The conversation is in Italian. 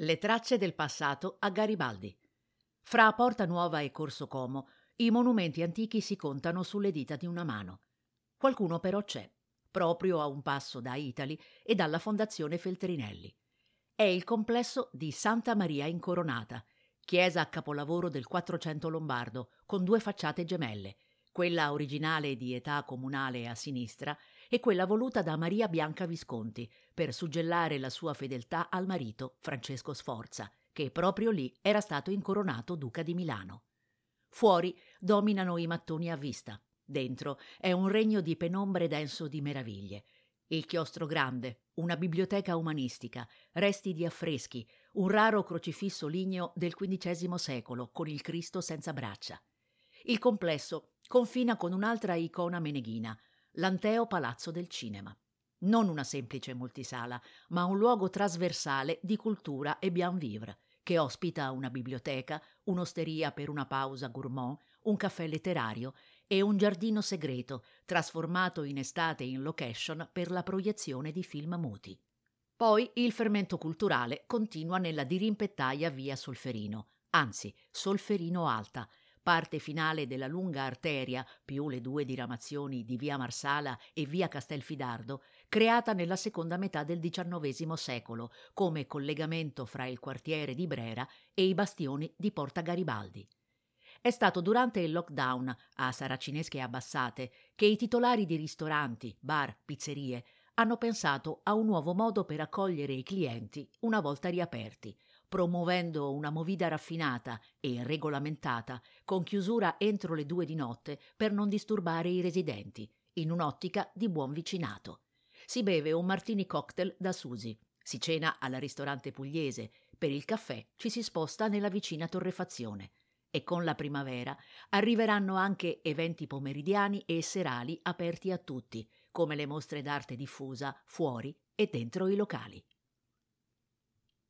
Le tracce del passato a Garibaldi. Fra Porta Nuova e Corso Como i monumenti antichi si contano sulle dita di una mano. Qualcuno però c'è, proprio a un passo da Itali e dalla Fondazione Feltrinelli. È il complesso di Santa Maria Incoronata, chiesa a capolavoro del Quattrocento lombardo, con due facciate gemelle, quella originale di età comunale a sinistra e quella voluta da Maria Bianca Visconti per suggellare la sua fedeltà al marito Francesco Sforza, che proprio lì era stato incoronato duca di Milano. Fuori dominano i mattoni a vista, dentro è un regno di penombre denso di meraviglie. Il chiostro grande, una biblioteca umanistica, resti di affreschi, un raro crocifisso ligneo del XV secolo con il Cristo senza braccia. Il complesso confina con un'altra icona meneghina, l'Anteo Palazzo del Cinema. Non una semplice multisala, ma un luogo trasversale di cultura e bien vivre, che ospita una biblioteca, un'osteria per una pausa gourmand, un caffè letterario e un giardino segreto, trasformato in estate in location per la proiezione di film muti. Poi il fermento culturale continua nella dirimpettaia via Solferino, anzi Solferino Alta, parte finale della lunga arteria, più le due diramazioni di via Marsala e via Castelfidardo, creata nella seconda metà del XIX secolo come collegamento fra il quartiere di Brera e i bastioni di Porta Garibaldi. È stato durante il lockdown, a Saracinesche abbassate, che i titolari di ristoranti, bar, pizzerie hanno pensato a un nuovo modo per accogliere i clienti una volta riaperti, promuovendo una movida raffinata e regolamentata, con chiusura entro le due di notte per non disturbare i residenti, in un'ottica di buon vicinato. Si beve un martini cocktail da Susi, si cena al ristorante pugliese, per il caffè ci si sposta nella vicina torrefazione. E con la primavera arriveranno anche eventi pomeridiani e serali aperti a tutti, come le mostre d'arte diffusa fuori e dentro i locali.